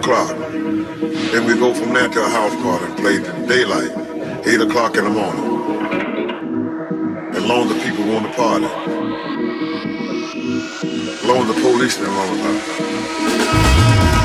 o'clock. Then we go from there to a house party and play daylight, 8 o'clock in the morning. As long as the people want to party. As long as the police don't want to party.